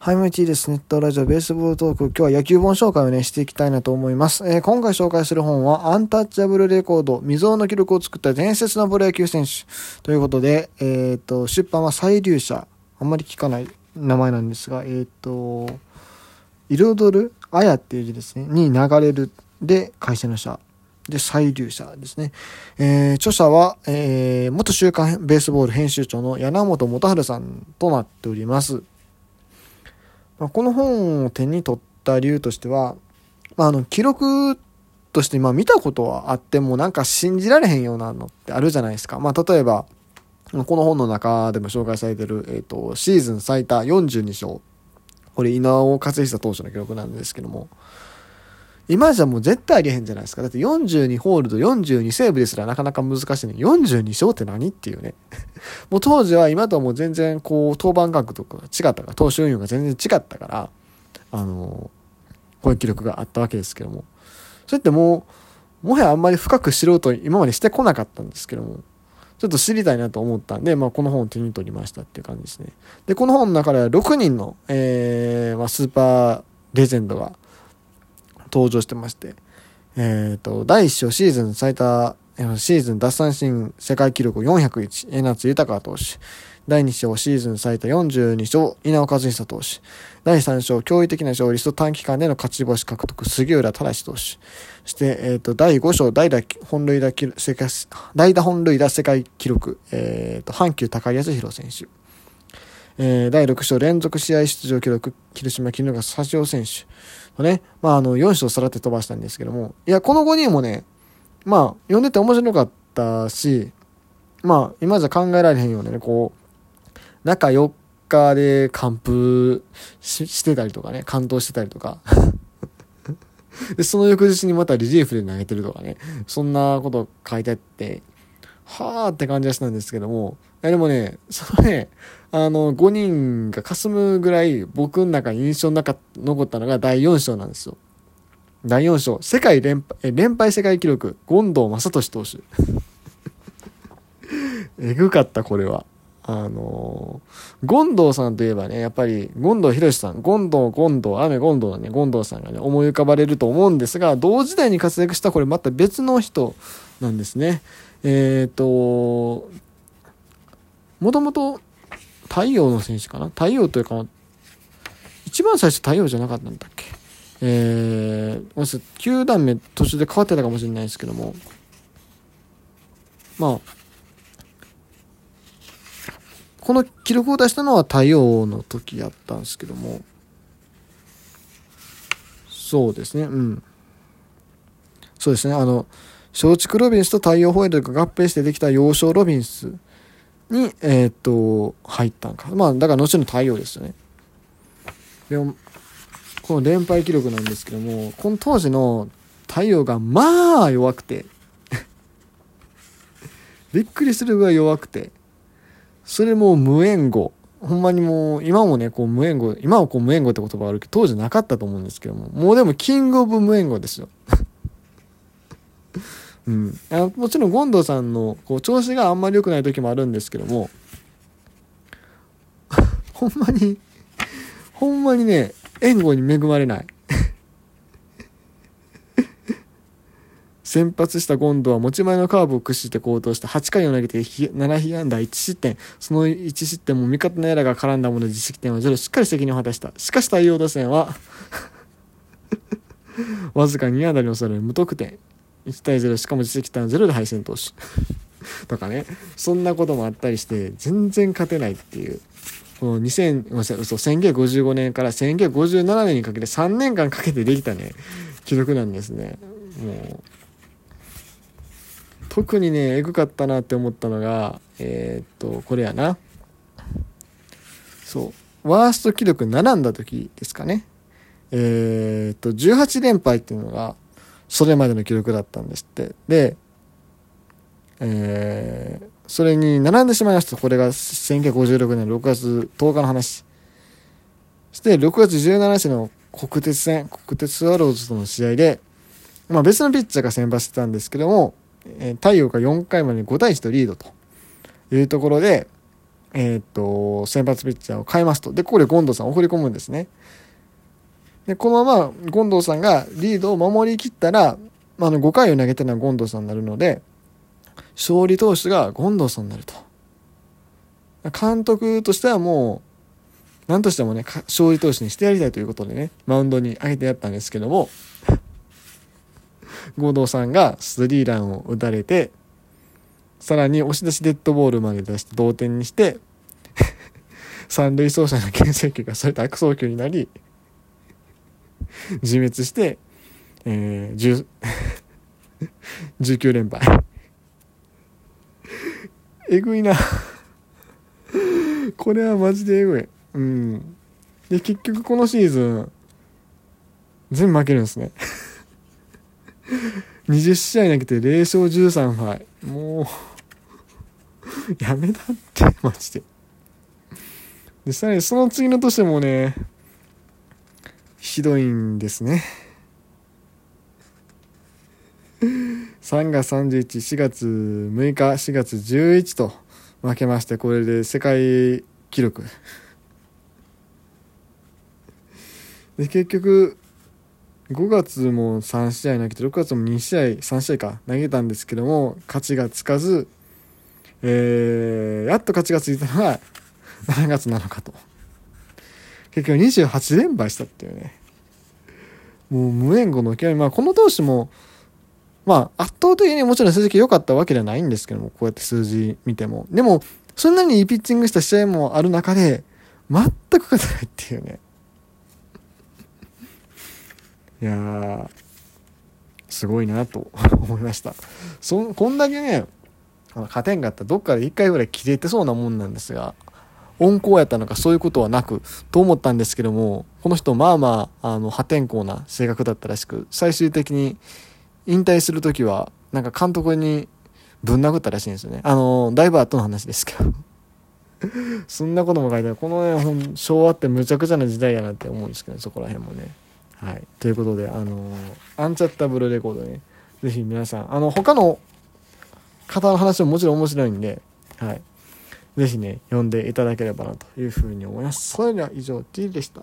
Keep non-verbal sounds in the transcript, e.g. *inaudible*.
はい、もちです。ネットラジオベースボールトーク。今日は野球本紹介をね、していきたいなと思います。えー、今回紹介する本は、アンタッチャブルレコード、未曾有の記録を作った伝説のプロ野球選手。ということで、えっ、ー、と、出版は再流者。あんまり聞かない名前なんですが、えっ、ー、と、彩る、あやっていう字ですね。に流れるで、会社の社。で、再流者ですね。えー、著者は、えー、元週刊ベースボール編集長の柳本元春さんとなっております。まあ、この本を手に取った理由としては、まあ、あの、記録として、ま、見たことはあっても、なんか信じられへんようなのってあるじゃないですか。まあ、例えば、この本の中でも紹介されてる、えっ、ー、と、シーズン最多42勝。これ、稲尾勝久投手の記録なんですけども、今じゃもう絶対ありえへんじゃないですか。だって42ホールド、42セーブですらなかなか難しいね。42勝って何っていうね。*laughs* もう当時は今とはもう全然こう、登板額とかが違ったから、投手運用が全然違ったから、あのこういう記録があったわけですけども。それってもう、もはやあんまり深く知ろうと今までしてこなかったんですけども、ちょっと知りたいなと思ったんで、まあ、この本を手に取りましたっていう感じですね。で、この本の中では6人の、えー、まあ、スーパーレジェンドが、登場してまして、えっ、ー、と、第1章シーズン最多、シーズン奪三振世界記録401、江夏豊投手。第2章シーズン最多42勝、稲尾和久投手。第3章驚異的な勝率と短期間での勝ち星獲得、杉浦正投手。そして、えっ、ー、と、第5章代打本塁打世界、代打本塁打世界記録、えっ、ー、と、阪急高安弘選手。えー、第6章連続試合出場記録、広島絹が佐藤選手の。ね、まあ、あの、4章さらって飛ばしたんですけども、いや、この5人もね、まあ、読んでて面白かったし、まあ、今じゃ考えられへんようなね、こう、中4日で完封してたりとかね、完投してたりとか。*laughs* で、その翌日にまたリリーフで投げてるとかね、そんなこと書いてあって、はーって感じがしたんですけども、でもね、そのね、あの、5人が霞むぐらい僕の中に印象の中、残ったのが第4章なんですよ。第4章、世界連敗、連敗世界記録、権藤正俊投手。*laughs* えぐかった、これは。あのー、権藤さんといえばね、やっぱり、権藤博さん、権藤、権藤、雨権藤のね、権藤さんがね、思い浮かばれると思うんですが、同時代に活躍したこれまた別の人なんですね。えっ、ー、と、もともと太陽の選手かな？太陽というか、一番最初太陽じゃなかったんだっけ？えー、9段目途中で変わってたかもしれないですけども、まあ、この記録を出したのは太陽の時やったんですけども、そうですね、うん。そうですね、あの、松竹ロビンスと太陽ホワイトが合併してできた幼少ロビンスに、えー、っと、入ったんか。まあ、だから後の太陽ですよね。でも、この連敗記録なんですけども、この当時の太陽がまあ弱くて *laughs* びっくりするぐらい弱くて、それも無援護。ほんまにもう、今もね、こう無援護、今はこう無援護って言葉あるけど、当時なかったと思うんですけども、もうでもキングオブ無援護ですよ。*laughs* うん、あもちろん権藤さんのこう調子があんまり良くない時もあるんですけども。*laughs* ほんまにほんまにね援護に恵まれない。*laughs* 先発した権藤は持ち前のカーブを駆使して好投して8回を投げて7被安打1失点。その1失点も味方のエラーが絡んだもので実績点はゼロ。しっかり責任を果たした。しかし太陽打線は *laughs* わずか2安打に抑えられ無得点。1対0しかも実績単0で敗戦投手。*laughs* とかね。そんなこともあったりして全然勝てないっていう。この2000ごめんなさい嘘1955年から1957年にかけて3年間かけてできたね。記録なんですね。もう。特にねエグかったなって思ったのがえー、っとこれやな。そう。ワースト記録並んだ時ですかね。えー、っと18連敗っていうのがそれまでの記録だったんですって。で、えー、それに並んでしまいました。これが1956年6月10日の話。そして6月17日の国鉄戦、国鉄スワローズとの試合で、まあ別のピッチャーが先発してたんですけども、えー、太陽が4回までに5対1とリードというところで、えー、っと、先発ピッチャーを変えますと。で、ここで権藤さんを送り込むんですね。で、このまま権藤さんがリードを守りきったら、あの、5回を投げてのは権藤さんになるので、勝利投手が権藤さんになると。監督としてはもう、何としてもね、勝利投手にしてやりたいということでね、マウンドに上げてやったんですけども、*laughs* 合同さんがスリーランを打たれて、さらに押し出しデッドボールまで出して同点にして、*laughs* 三塁走者の牽制球がそれと悪送球になり、自滅して、えー、19 *laughs* 連敗。*laughs* えぐいな *laughs* これはマジでえぐい。うん。で、結局このシーズン、全部負けるんですね。20試合投げて0勝13敗。もうやめだって、マジで。で、さらにその次の年もね、ひどいんですね。3月31、4月6日、4月11と負けまして、これで世界記録。で、結局、5月も3試合投げて、6月も2試合、3試合か、投げたんですけども、勝ちがつかず、えー、やっと勝ちがついたのが *laughs* 7月7日と。結局28連敗したっていうね。もう無縁後の極み。まあこの投手も、まあ圧倒的にもちろん成績良かったわけではないんですけども、こうやって数字見ても。でも、そんなにいいピッチングした試合もある中で、全く勝てないっていうね。いや、すごいなと *laughs* 思いました。そ、こんだけね、勝てんかったらどっかで一回ぐらい切れてそうなもんなんですが、温厚やったのかそういうことはなく、と思ったんですけども、この人まあまあ、あの、破天荒な性格だったらしく、最終的に引退するときは、なんか監督にぶん殴ったらしいんですよね。あの、だいぶ後の話ですけど。*laughs* そんなことも書いてある。このね、昭和ってむちゃくちゃな時代やなって思うんですけど、ね、そこら辺もね。はい。ということで、あのアンチャッタブルレコードね、ぜひ皆さん、あの、他の方の話ももちろん面白いんで、はい。ぜひね、読んでいただければなというふうに思います。それでは以上、T でした。